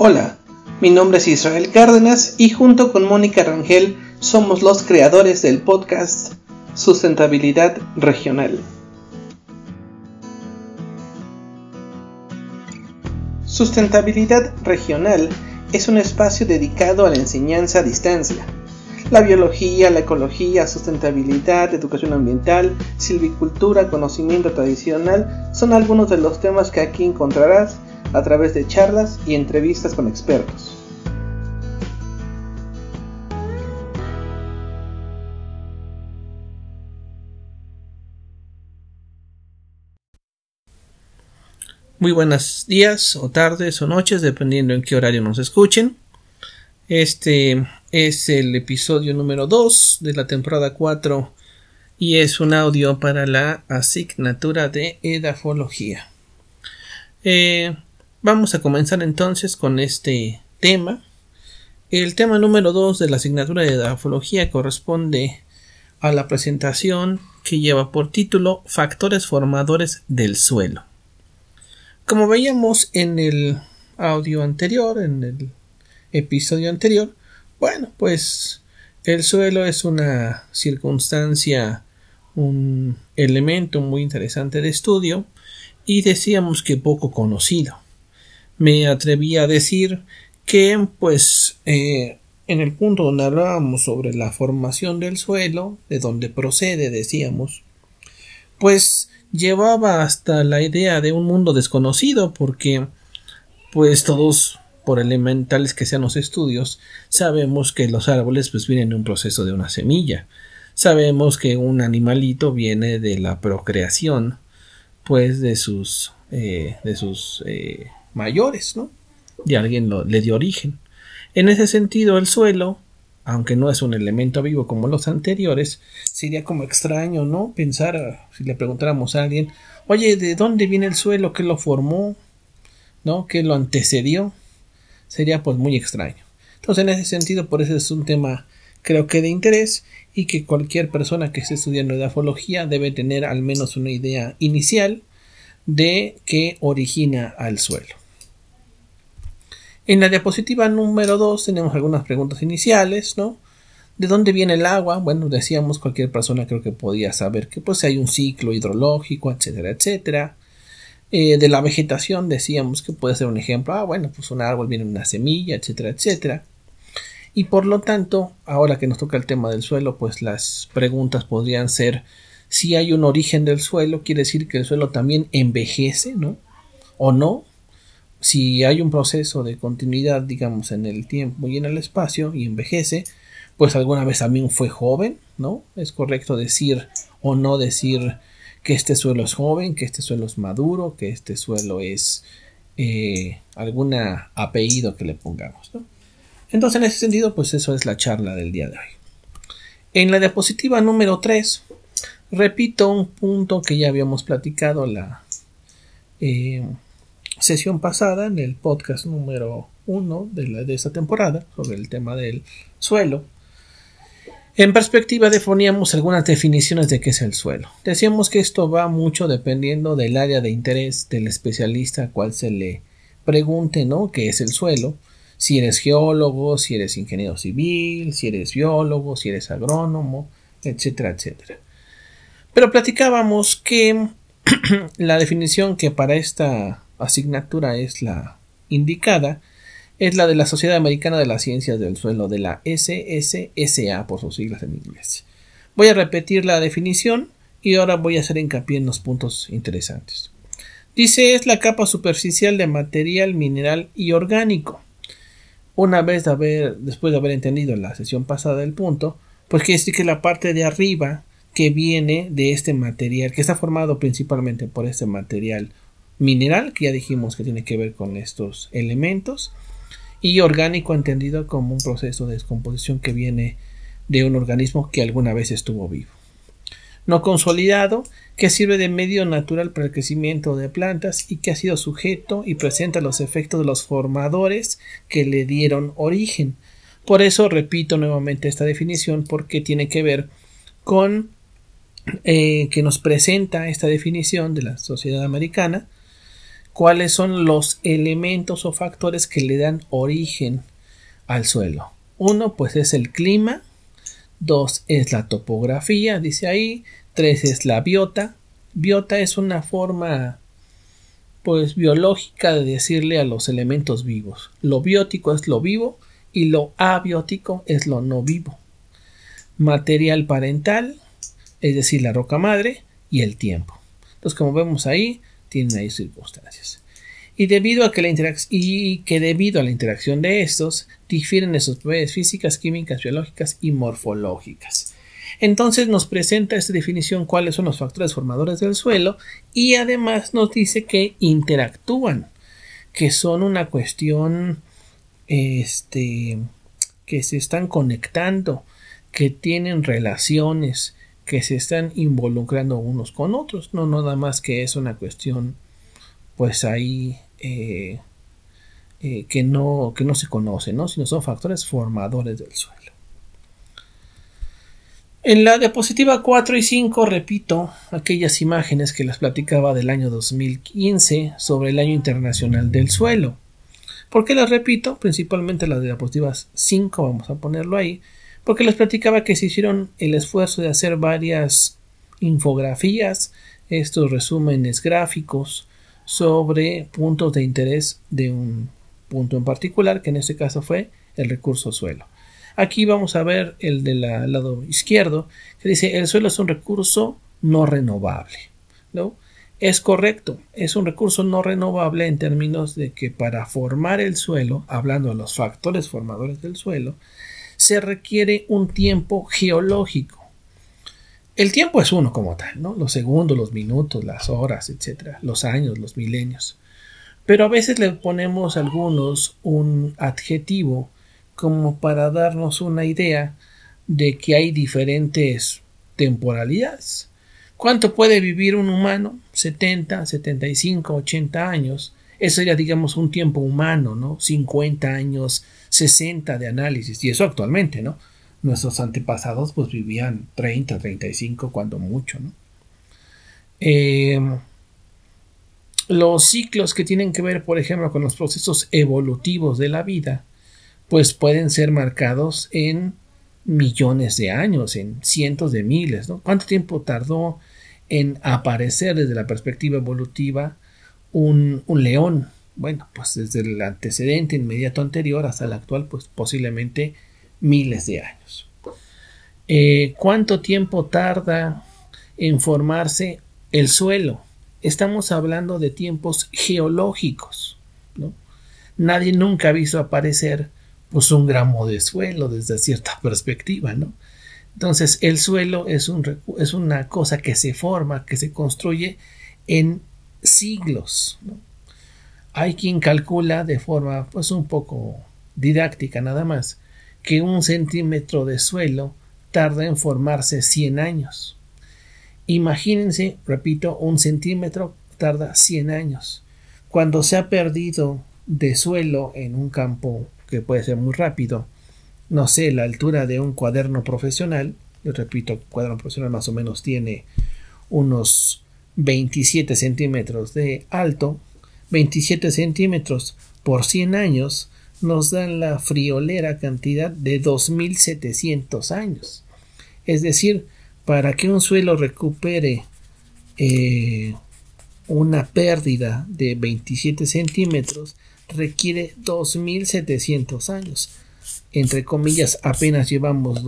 Hola, mi nombre es Israel Cárdenas y junto con Mónica Rangel somos los creadores del podcast Sustentabilidad Regional. Sustentabilidad Regional es un espacio dedicado a la enseñanza a distancia. La biología, la ecología, sustentabilidad, educación ambiental, silvicultura, conocimiento tradicional son algunos de los temas que aquí encontrarás a través de charlas y entrevistas con expertos. Muy buenos días o tardes o noches, dependiendo en qué horario nos escuchen. Este es el episodio número 2 de la temporada 4 y es un audio para la asignatura de edafología. Eh, vamos a comenzar entonces con este tema. El tema número 2 de la asignatura de edafología corresponde a la presentación que lleva por título Factores formadores del suelo. Como veíamos en el audio anterior, en el episodio anterior, bueno, pues el suelo es una circunstancia, un elemento muy interesante de estudio y decíamos que poco conocido. Me atreví a decir que, pues, eh, en el punto donde hablábamos sobre la formación del suelo, de donde procede, decíamos, pues llevaba hasta la idea de un mundo desconocido porque pues todos por elementales que sean los estudios sabemos que los árboles pues vienen de un proceso de una semilla. Sabemos que un animalito viene de la procreación pues de sus eh, de sus eh, mayores no y alguien lo, le dio origen en ese sentido el suelo aunque no es un elemento vivo como los anteriores, sería como extraño, ¿no? Pensar, si le preguntáramos a alguien, oye, ¿de dónde viene el suelo? ¿Qué lo formó? ¿No? ¿Qué lo antecedió? Sería pues muy extraño. Entonces, en ese sentido, por eso es un tema creo que de interés y que cualquier persona que esté estudiando edafología debe tener al menos una idea inicial de qué origina al suelo. En la diapositiva número 2 tenemos algunas preguntas iniciales, ¿no? ¿De dónde viene el agua? Bueno, decíamos cualquier persona creo que podía saber que pues hay un ciclo hidrológico, etcétera, etcétera. Eh, de la vegetación decíamos que puede ser un ejemplo, ah, bueno, pues un árbol viene una semilla, etcétera, etcétera. Y por lo tanto, ahora que nos toca el tema del suelo, pues las preguntas podrían ser si hay un origen del suelo, quiere decir que el suelo también envejece, ¿no? O no, si hay un proceso de continuidad, digamos, en el tiempo y en el espacio y envejece, pues alguna vez también fue joven, ¿no? Es correcto decir o no decir que este suelo es joven, que este suelo es maduro, que este suelo es eh, algún apellido que le pongamos, ¿no? Entonces, en ese sentido, pues eso es la charla del día de hoy. En la diapositiva número 3, repito un punto que ya habíamos platicado la, eh, sesión pasada, en el podcast número uno de, de esta temporada, sobre el tema del suelo, en perspectiva definíamos algunas definiciones de qué es el suelo. Decíamos que esto va mucho dependiendo del área de interés del especialista a cual se le pregunte, ¿no? ¿Qué es el suelo? Si eres geólogo, si eres ingeniero civil, si eres biólogo, si eres agrónomo, etcétera, etcétera. Pero platicábamos que la definición que para esta asignatura es la indicada es la de la Sociedad Americana de las Ciencias del Suelo, de la SSSA por sus siglas en inglés. Voy a repetir la definición y ahora voy a hacer hincapié en los puntos interesantes. Dice es la capa superficial de material mineral y orgánico. Una vez de haber, después de haber entendido en la sesión pasada el punto, pues quiere decir que la parte de arriba que viene de este material, que está formado principalmente por este material mineral, que ya dijimos que tiene que ver con estos elementos, y orgánico entendido como un proceso de descomposición que viene de un organismo que alguna vez estuvo vivo. No consolidado, que sirve de medio natural para el crecimiento de plantas y que ha sido sujeto y presenta los efectos de los formadores que le dieron origen. Por eso repito nuevamente esta definición porque tiene que ver con eh, que nos presenta esta definición de la sociedad americana cuáles son los elementos o factores que le dan origen al suelo. Uno, pues es el clima. Dos, es la topografía, dice ahí. Tres, es la biota. Biota es una forma, pues, biológica de decirle a los elementos vivos. Lo biótico es lo vivo y lo abiótico es lo no vivo. Material parental, es decir, la roca madre y el tiempo. Entonces, como vemos ahí, tienen ahí circunstancias. Y debido a que la y que debido a la interacción de estos difieren en sus propiedades físicas, químicas, biológicas y morfológicas. Entonces nos presenta esta definición cuáles son los factores formadores del suelo y además nos dice que interactúan, que son una cuestión este que se están conectando, que tienen relaciones, que se están involucrando unos con otros, no nada más que es una cuestión pues ahí eh, eh, que, no, que no se conoce, ¿no? sino son factores formadores del suelo. En la diapositiva 4 y 5 repito aquellas imágenes que les platicaba del año 2015 sobre el año internacional del suelo. ¿Por qué las repito? Principalmente las diapositivas 5, vamos a ponerlo ahí, porque les platicaba que se hicieron el esfuerzo de hacer varias infografías, estos resúmenes gráficos sobre puntos de interés de un punto en particular, que en este caso fue el recurso suelo. Aquí vamos a ver el del lado izquierdo, que dice el suelo es un recurso no renovable. ¿no? Es correcto, es un recurso no renovable en términos de que para formar el suelo, hablando de los factores formadores del suelo, se requiere un tiempo geológico. El tiempo es uno como tal, ¿no? Los segundos, los minutos, las horas, etcétera, los años, los milenios. Pero a veces le ponemos a algunos un adjetivo como para darnos una idea de que hay diferentes temporalidades. ¿Cuánto puede vivir un humano? 70, 75, 80 años. Eso sería, digamos, un tiempo humano, ¿no? 50 años, 60 de análisis, y eso actualmente, ¿no? Nuestros antepasados pues vivían 30, 35 cuando mucho, ¿no? Em, los ciclos que tienen que ver, por ejemplo, con los procesos evolutivos de la vida, pues pueden ser marcados en millones de años, en cientos de miles, ¿no? ¿Cuánto tiempo tardó en aparecer desde la perspectiva evolutiva un, un león? bueno, pues desde el antecedente inmediato anterior hasta el actual, pues posiblemente miles de años. Eh, ¿Cuánto tiempo tarda en formarse el suelo? Estamos hablando de tiempos geológicos. ¿no? Nadie nunca ha visto aparecer pues, un gramo de suelo desde cierta perspectiva. ¿no? Entonces el suelo es, un, es una cosa que se forma, que se construye en siglos. Hay quien calcula de forma pues un poco didáctica nada más que un centímetro de suelo tarda en formarse 100 años. Imagínense, repito, un centímetro tarda 100 años. Cuando se ha perdido de suelo en un campo que puede ser muy rápido, no sé, la altura de un cuaderno profesional, yo repito, cuaderno profesional más o menos tiene unos 27 centímetros de alto, 27 centímetros por 100 años nos dan la friolera cantidad de 2.700 años. Es decir, para que un suelo recupere eh, una pérdida de 27 centímetros requiere 2.700 años. Entre comillas, apenas llevamos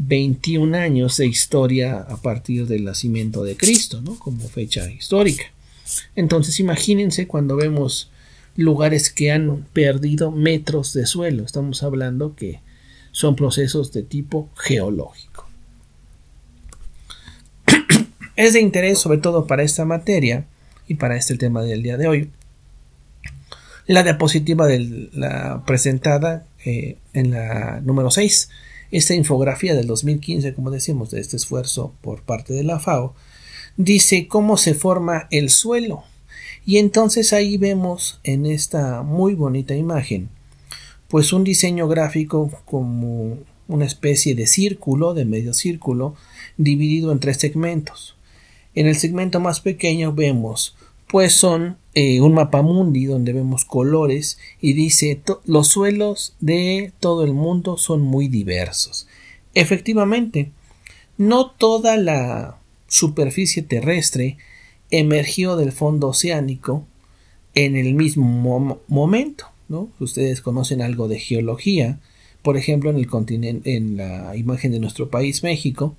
2.021 años de historia a partir del nacimiento de Cristo, ¿no? Como fecha histórica. Entonces imagínense cuando vemos lugares que han perdido metros de suelo. Estamos hablando que son procesos de tipo geológico. es de interés sobre todo para esta materia y para este tema del día de hoy. La diapositiva de presentada eh, en la número 6, esta infografía del 2015, como decimos, de este esfuerzo por parte de la FAO, dice cómo se forma el suelo. Y entonces ahí vemos en esta muy bonita imagen, pues un diseño gráfico como una especie de círculo, de medio círculo, dividido en tres segmentos. En el segmento más pequeño vemos pues son eh, un mapa mundi donde vemos colores y dice los suelos de todo el mundo son muy diversos. Efectivamente, no toda la superficie terrestre emergió del fondo oceánico en el mismo momento. ¿no? Ustedes conocen algo de geología, por ejemplo, en el continente, en la imagen de nuestro país, México,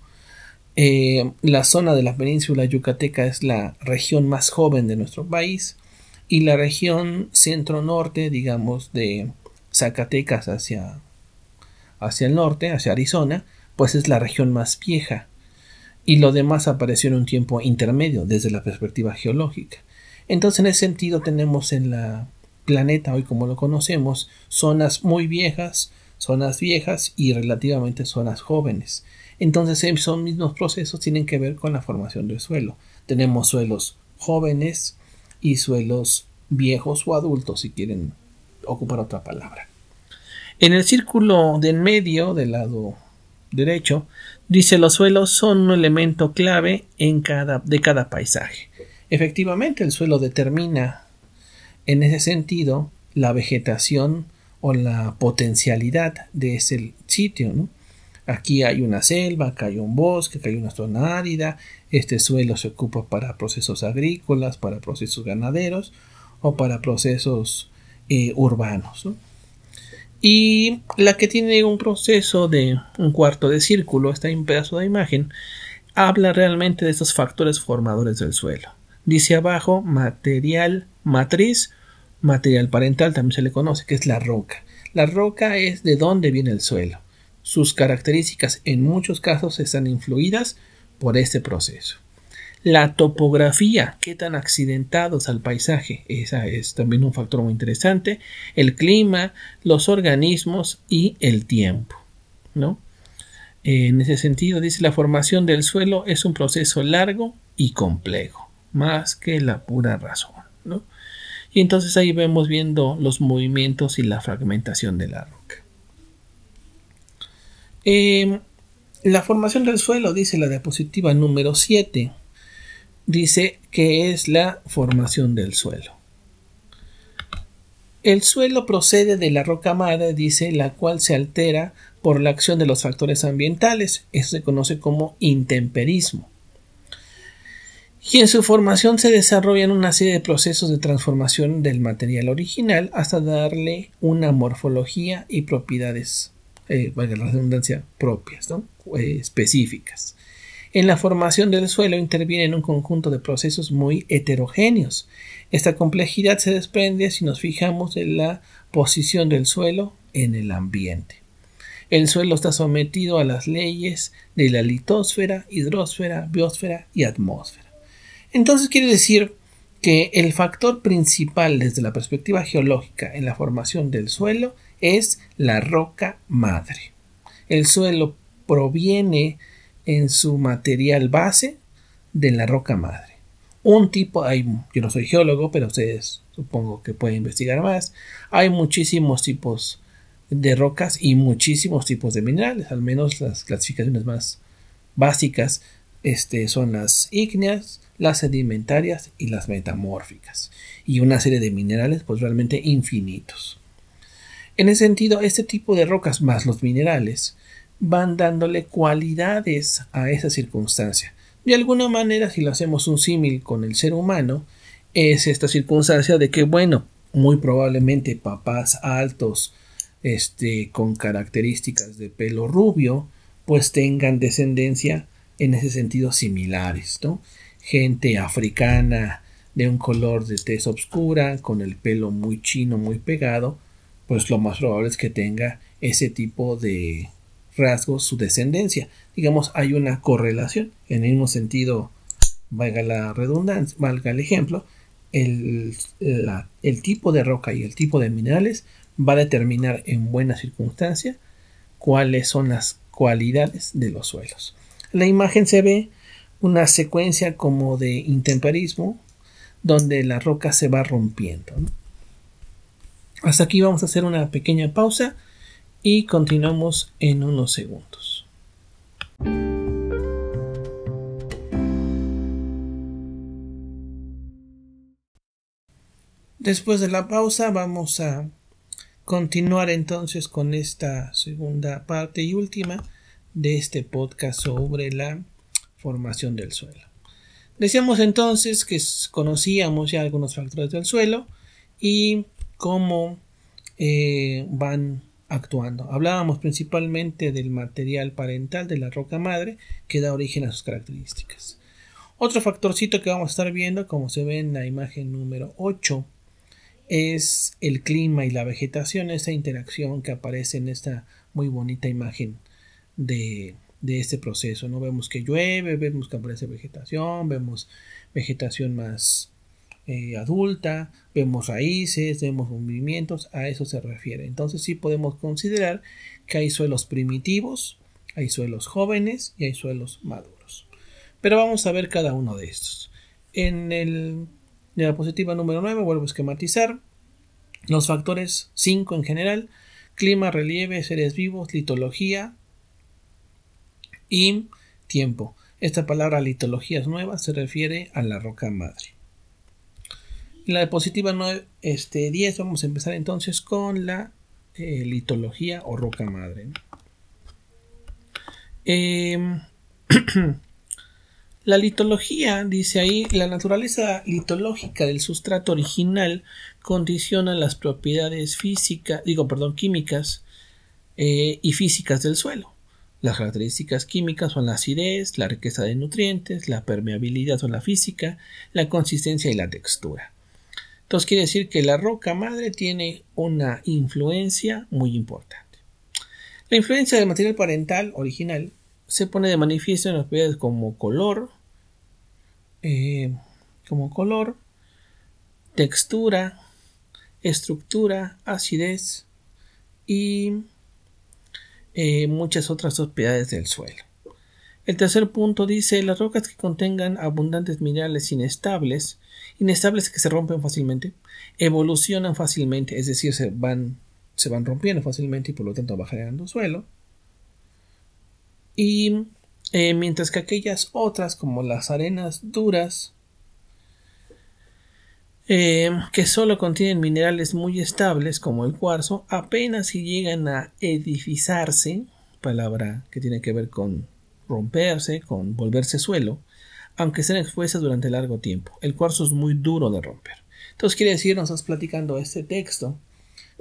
eh, la zona de la península yucateca es la región más joven de nuestro país y la región centro-norte, digamos, de Zacatecas hacia, hacia el norte, hacia Arizona, pues es la región más vieja y lo demás apareció en un tiempo intermedio desde la perspectiva geológica. Entonces, en ese sentido, tenemos en la planeta hoy como lo conocemos zonas muy viejas, zonas viejas y relativamente zonas jóvenes. Entonces, esos mismos procesos tienen que ver con la formación del suelo. Tenemos suelos jóvenes y suelos viejos o adultos, si quieren ocupar otra palabra. En el círculo de en medio, del lado derecho, dice los suelos son un elemento clave en cada, de cada paisaje. Efectivamente, el suelo determina en ese sentido la vegetación o la potencialidad de ese sitio. Aquí hay una selva, acá hay un bosque, acá hay una zona árida, este suelo se ocupa para procesos agrícolas, para procesos ganaderos o para procesos eh, urbanos. Y la que tiene un proceso de un cuarto de círculo, está en pedazo de imagen, habla realmente de estos factores formadores del suelo. Dice abajo material matriz, material parental también se le conoce, que es la roca. La roca es de dónde viene el suelo. Sus características en muchos casos están influidas por este proceso. La topografía, qué tan accidentados al paisaje, esa es también un factor muy interesante. El clima, los organismos y el tiempo, ¿no? En ese sentido, dice la formación del suelo es un proceso largo y complejo, más que la pura razón, ¿no? Y entonces ahí vemos viendo los movimientos y la fragmentación de la Em, la formación del suelo, dice la diapositiva número 7, dice que es la formación del suelo. El suelo procede de la roca madre, dice, la cual se altera por la acción de los factores ambientales. Eso se conoce como intemperismo. Y en su formación se desarrollan una serie de procesos de transformación del material original hasta darle una morfología y propiedades, eh, la redundancia, propias, eh, específicas. En la formación del suelo intervienen un conjunto de procesos muy heterogéneos. Esta complejidad se desprende si nos fijamos en la posición del suelo en el ambiente. El suelo está sometido a las leyes de la litosfera, hidrosfera, biosfera y atmósfera. Entonces quiere decir que el factor principal desde la perspectiva geológica en la formación del suelo es la roca madre. El suelo proviene en su material base de la roca madre. Un tipo, hay, yo no soy geólogo, pero ustedes supongo que pueden investigar más. Hay muchísimos tipos de rocas y muchísimos tipos de minerales, al menos las clasificaciones más básicas este, son las ígneas, las sedimentarias y las metamórficas, y una serie de minerales pues realmente infinitos. En ese sentido, este tipo de rocas más los minerales van dándole cualidades a esa circunstancia. De alguna manera, si lo hacemos un símil con el ser humano, es esta circunstancia de que, bueno, muy probablemente papás altos, este, con características de pelo rubio, pues tengan descendencia en ese sentido similares, ¿no? Gente africana de un color de tez oscura, con el pelo muy chino, muy pegado, pues lo más probable es que tenga ese tipo de rasgos su descendencia. Digamos, hay una correlación. En el mismo sentido, valga la redundancia, valga el ejemplo, el, tipo de roca y el tipo de minerales va a determinar en buena circunstancia cuáles son las cualidades de los suelos. En la imagen se ve una secuencia como de intemperismo donde la roca se va rompiendo. Hasta aquí vamos a hacer una pequeña pausa y continuamos en unos segundos. Después de la pausa vamos a continuar entonces con esta segunda parte y última de este podcast sobre la formación del suelo. Decíamos entonces que conocíamos ya algunos factores del suelo y cómo eh, van actuando. Hablábamos principalmente del material parental de la roca madre que da origen a sus características. Otro factorcito que vamos a estar viendo, como se ve en la imagen número 8, es el clima y la vegetación, esa interacción que aparece en esta muy bonita imagen de, de este proceso. ¿no? Vemos que llueve, vemos que aparece vegetación, vemos vegetación más eh, adulta, vemos raíces, vemos movimientos, a eso se refiere. Entonces sí podemos considerar que hay suelos primitivos, hay suelos jóvenes y hay suelos maduros. Pero vamos a ver cada uno de estos. En el de la diapositiva número 9 vuelvo a esquematizar los factores 5 en general, clima, relieve, seres vivos, litología y tiempo. Esta palabra litología es nueva, se refiere a la roca madre. La diapositiva 9, este, 10 vamos a empezar entonces con la eh, litología o roca madre. Em, La litología, dice ahí, la naturaleza litológica del sustrato original condiciona las propiedades físicas, digo, perdón, químicas eh, y físicas del suelo. Las características químicas son la acidez, la riqueza de nutrientes, la permeabilidad o la física, la consistencia y la textura. Entonces quiere decir que la roca madre tiene una influencia muy importante. La influencia del material parental original se pone de manifiesto en las propiedades como color, eh, como color, textura, estructura, acidez y eh, muchas otras propiedades del suelo. El tercer punto dice las rocas que contengan abundantes minerales inestables, inestables que se rompen fácilmente, evolucionan fácilmente, es decir, se van, se van rompiendo fácilmente y por lo tanto va generando suelo. Y eh, mientras que aquellas otras, como las arenas duras, eh, que solo contienen minerales muy estables, como el cuarzo, apenas si llegan a edificarse, palabra que tiene que ver con romperse, con volverse suelo, aunque estén expuestas durante largo tiempo. El cuarzo es muy duro de romper. Entonces quiere decir, nos estás platicando este texto,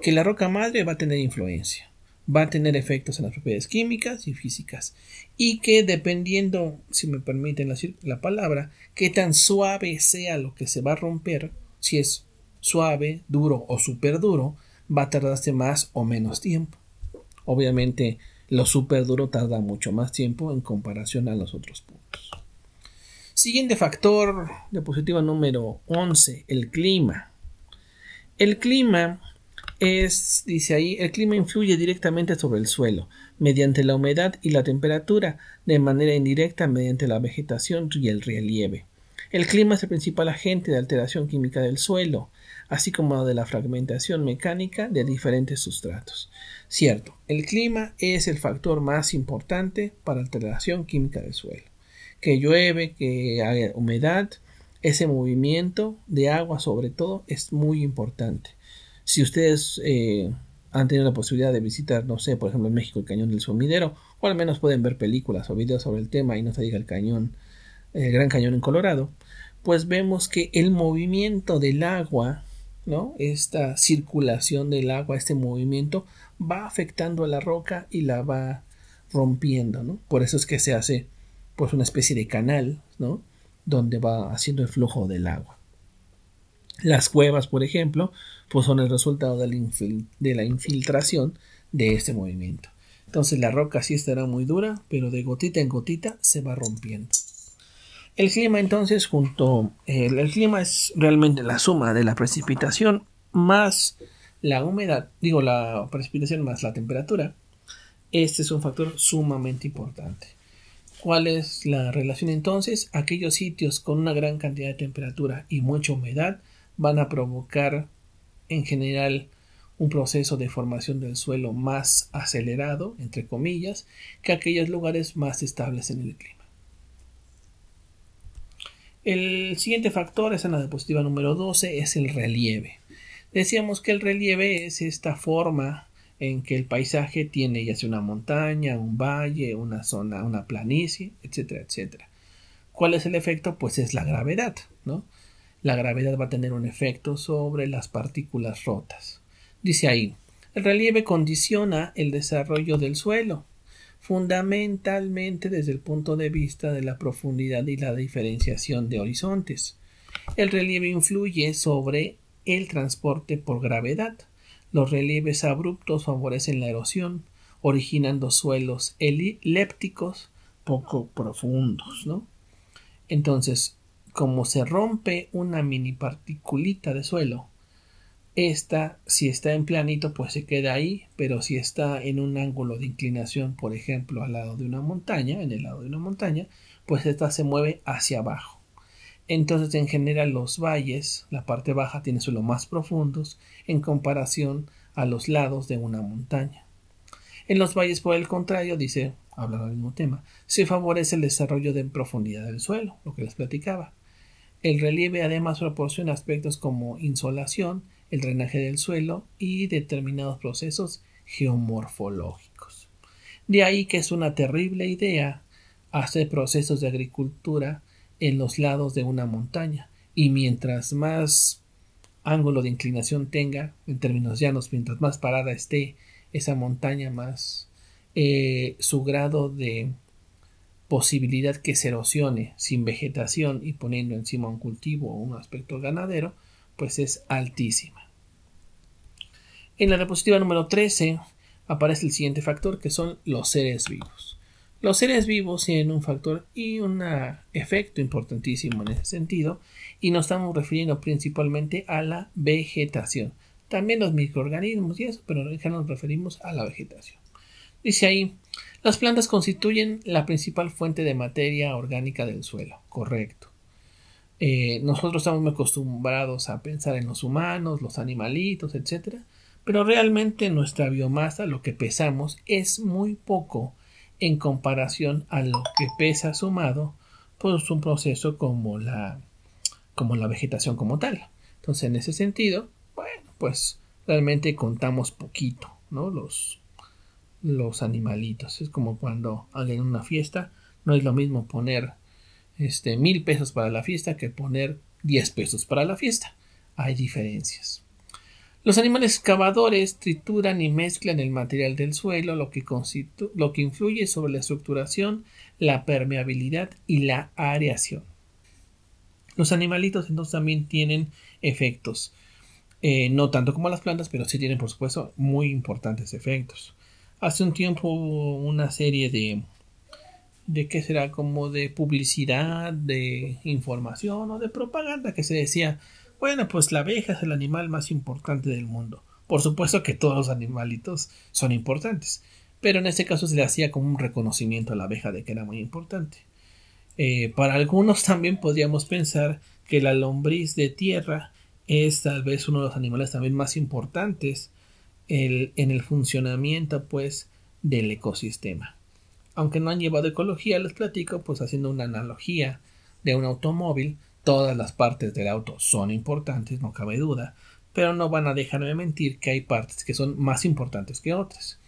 que la roca madre va a tener influencia va a tener efectos en las propiedades químicas y físicas y que dependiendo, si me permiten la, la palabra, qué tan suave sea lo que se va a romper, si es suave, duro o súper duro, va a tardarse más o menos tiempo. Obviamente, lo súper duro tarda mucho más tiempo en comparación a los otros puntos. Siguiente factor, diapositiva número 11, el clima. El clima es, dice ahí, el clima influye directamente sobre el suelo, mediante la humedad y la temperatura, de manera indirecta mediante la vegetación y el relieve. El clima es el principal agente de alteración química del suelo, así como de la fragmentación mecánica de diferentes sustratos. Cierto, el clima es el factor más importante para alteración química del suelo. Que llueve, que haya humedad, ese movimiento de agua sobre todo es muy importante. Si ustedes eh, han tenido la posibilidad de visitar, no sé, por ejemplo en México el cañón del sumidero, o al menos pueden ver películas o videos sobre el tema y no se diga el cañón, el Gran Cañón en Colorado, pues vemos que el movimiento del agua, ¿no? Esta circulación del agua, este movimiento, va afectando a la roca y la va rompiendo, ¿no? Por eso es que se hace pues una especie de canal. Donde va haciendo el flujo del agua. Las cuevas, por ejemplo, pues son el resultado de la, infiltración de este movimiento. Entonces la roca sí estará muy dura, pero de gotita en gotita se va rompiendo. El clima entonces junto el, clima es realmente la suma de la precipitación más la humedad, digo la precipitación más la temperatura. Este es un factor sumamente importante. ¿Cuál es la relación entonces? Aquellos sitios con una gran cantidad de temperatura y mucha humedad van a provocar en general un proceso de formación del suelo más acelerado, entre comillas, que aquellos lugares más estables en el clima. El siguiente factor es en la diapositiva número 12 es el relieve. Decíamos que el relieve es esta forma en que el paisaje tiene ya sea una montaña, un valle, una zona, una planicie, etcétera, etcétera. ¿Cuál es el efecto? Pues es la gravedad, ¿no? La gravedad va a tener un efecto sobre las partículas rotas. Dice ahí, el relieve condiciona el desarrollo del suelo, fundamentalmente desde el punto de vista de la profundidad y la diferenciación de horizontes. El relieve influye sobre el transporte por gravedad. Los relieves abruptos favorecen la erosión, originando suelos elípticos poco profundos. Entonces, como se rompe una mini particulita de suelo, esta, si está en planito, pues se queda ahí, pero si está en un ángulo de inclinación, por ejemplo, al lado de una montaña, en el lado de una montaña, pues esta se mueve hacia abajo. Entonces, en general, los valles, la parte baja tiene suelos más profundos en comparación a los lados de una montaña. En los valles, por el contrario, dice, habla del mismo tema, se favorece el desarrollo de profundidad del suelo, lo que les platicaba. El relieve además proporciona aspectos como insolación, el drenaje del suelo y determinados procesos geomorfológicos. De ahí que es una terrible idea hacer procesos de agricultura en los lados de una montaña y mientras más ángulo de inclinación tenga en términos llanos mientras más parada esté esa montaña más eh, su grado de posibilidad que se erosione sin vegetación y poniendo encima un cultivo o un aspecto ganadero pues es altísima en la diapositiva número 13 aparece el siguiente factor que son los seres vivos los seres vivos tienen un factor y un efecto importantísimo en ese sentido y nos estamos refiriendo principalmente a la vegetación. También los microorganismos y eso, pero ya nos referimos a la vegetación. Dice ahí, las plantas constituyen la principal fuente de materia orgánica del suelo. Correcto. Eh, nosotros estamos acostumbrados a pensar en los humanos, los animalitos, etc. Pero realmente nuestra biomasa, lo que pesamos, es muy poco en comparación a lo que pesa sumado pues un proceso como la como la vegetación como tal. Entonces, en ese sentido, bueno, pues realmente contamos poquito, ¿no? Los los animalitos. Es como cuando hagan una fiesta, no es lo mismo poner este mil pesos para la fiesta que poner diez pesos para la fiesta. Hay diferencias. Los animales excavadores trituran y mezclan el material del suelo, lo que, lo que influye sobre la estructuración, la permeabilidad y la areación. Los animalitos entonces también tienen efectos, eh, no tanto como las plantas, pero sí tienen por supuesto muy importantes efectos. Hace un tiempo una serie de de qué será como de publicidad, de información o de propaganda que se decía bueno, pues la abeja es el animal más importante del mundo. Por supuesto que todos los animalitos son importantes, pero en este caso se le hacía como un reconocimiento a la abeja de que era muy importante. Eh, para algunos también podríamos pensar que la lombriz de tierra es tal vez uno de los animales también más importantes en el funcionamiento pues del ecosistema. Aunque no han llevado ecología, les platico pues haciendo una analogía de un automóvil, Todas las partes del auto son importantes, no cabe duda, pero no van a dejarme de mentir que hay partes que son más importantes que otras.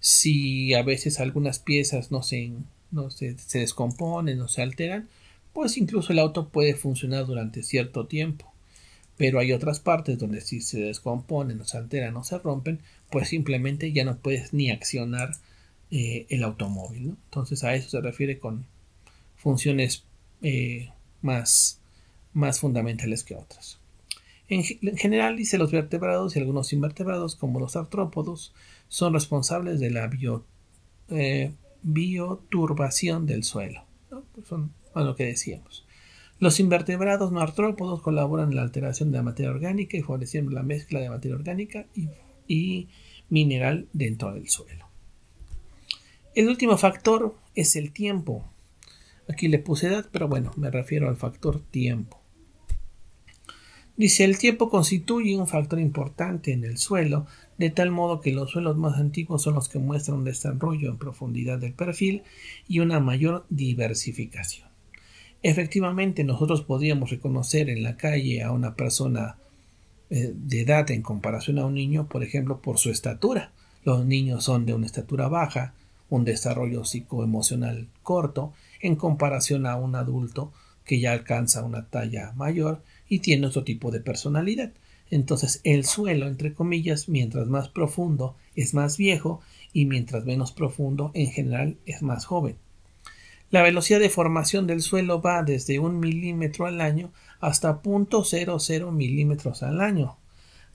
Si a veces algunas piezas no se, no se, descomponen o se alteran, pues incluso el auto puede funcionar durante cierto tiempo. Pero hay otras partes donde si se descomponen o se alteran o se rompen, pues simplemente ya no puedes ni accionar eh, el automóvil. Entonces a eso se refiere con funciones eh, más más fundamentales que otras. En, general, dice los vertebrados y algunos invertebrados, como los artrópodos, son responsables de la eh, bioturbación del suelo. Pues son lo que decíamos. Los invertebrados no artrópodos colaboran en la alteración de la materia orgánica y favoreciendo la mezcla de materia orgánica y, y mineral dentro del suelo. El último factor es el tiempo. Aquí le puse edad, pero bueno, me refiero al factor tiempo. Dice, el tiempo constituye un factor importante en el suelo, de tal modo que los suelos más antiguos son los que muestran un desarrollo en profundidad del perfil y una mayor diversificación. Efectivamente, nosotros podríamos reconocer en la calle a una persona eh, de edad en comparación a un niño, por ejemplo, por su estatura. Los niños son de una estatura baja, un desarrollo psicoemocional corto, en comparación a un adulto que ya alcanza una talla mayor y tiene otro tipo de personalidad. Entonces el suelo, entre comillas, mientras más profundo es más viejo y mientras menos profundo en general es más joven. La velocidad de formación del suelo va desde un milímetro al año hasta 0.00 milímetros al año.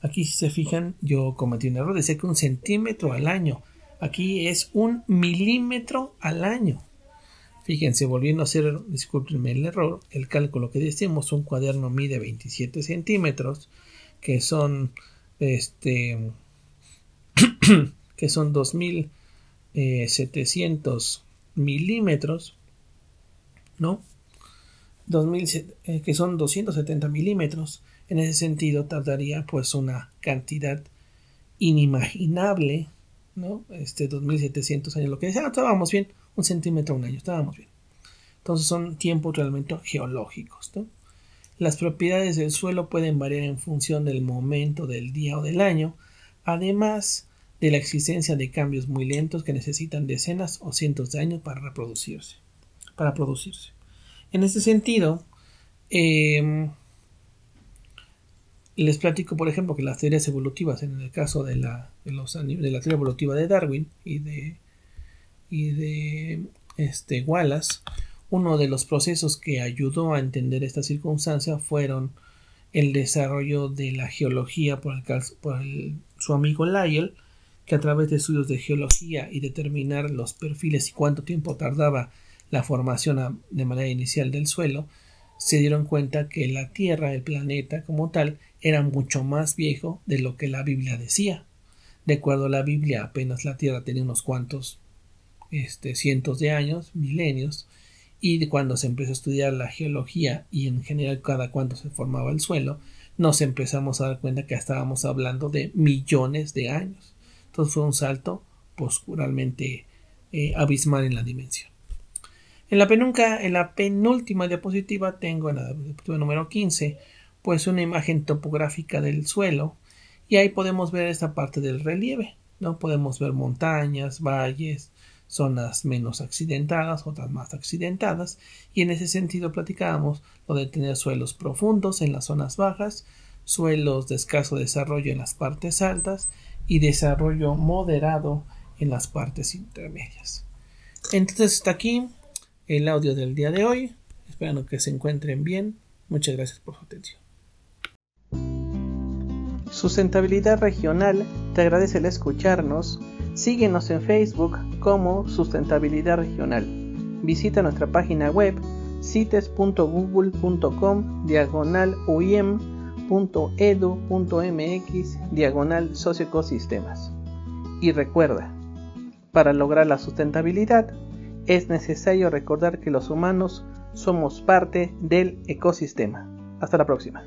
Aquí si se fijan yo cometí un error, decía que un centímetro al año. Aquí es un milímetro al año. Fíjense, volviendo a hacer, discúlpenme el error, el cálculo que decimos, un cuaderno mide 27 centímetros, que son, este, que son 2700 milímetros, ¿no? 2000, eh, que son 270 milímetros. En ese sentido, tardaría pues una cantidad inimaginable, ¿no? Este 2700 años, lo que decía, estábamos bien un centímetro a un año, estábamos bien. Entonces son tiempos realmente geológicos. Las propiedades del suelo pueden variar en función del momento del día o del año, además de la existencia de cambios muy lentos que necesitan decenas o cientos de años para reproducirse. Para producirse. En este sentido, em, les platico, por ejemplo, que las teorías evolutivas, en el caso de la, de la teoría evolutiva de Darwin y de y de este, Wallace, uno de los procesos que ayudó a entender esta circunstancia fueron el desarrollo de la geología por, su amigo Lyell, que a través de estudios de geología y determinar los perfiles y cuánto tiempo tardaba la formación de manera inicial del suelo, se dieron cuenta que la Tierra, el planeta como tal, era mucho más viejo de lo que la Biblia decía. De acuerdo a la Biblia, apenas la Tierra tenía unos cuantos este, cientos de años, milenios, y cuando se empezó a estudiar la geología y en general cada cuánto se formaba el suelo, nos empezamos a dar cuenta que estábamos hablando de millones de años. Entonces fue un salto posturalmente eh, abismal en la dimensión. En la, penunca, en la penúltima diapositiva tengo en la diapositiva número 15 pues una imagen topográfica del suelo y ahí podemos ver esta parte del relieve. ¿no? Podemos ver montañas, valles, zonas menos accidentadas, otras más accidentadas, y en ese sentido platicábamos lo de tener suelos profundos en las zonas bajas, suelos de escaso desarrollo en las partes altas y desarrollo moderado en las partes intermedias. Entonces hasta aquí el audio del día de hoy. Espero que se encuentren bien. Muchas gracias por su atención. Sustentabilidad Regional te agradece el escucharnos Síguenos en Facebook como Sustentabilidad Regional. Visita nuestra página web cites.google.com diagonal uim.edu.mx diagonal socioecosistemas. Y recuerda, para lograr la sustentabilidad es necesario recordar que los humanos somos parte del ecosistema. Hasta la próxima.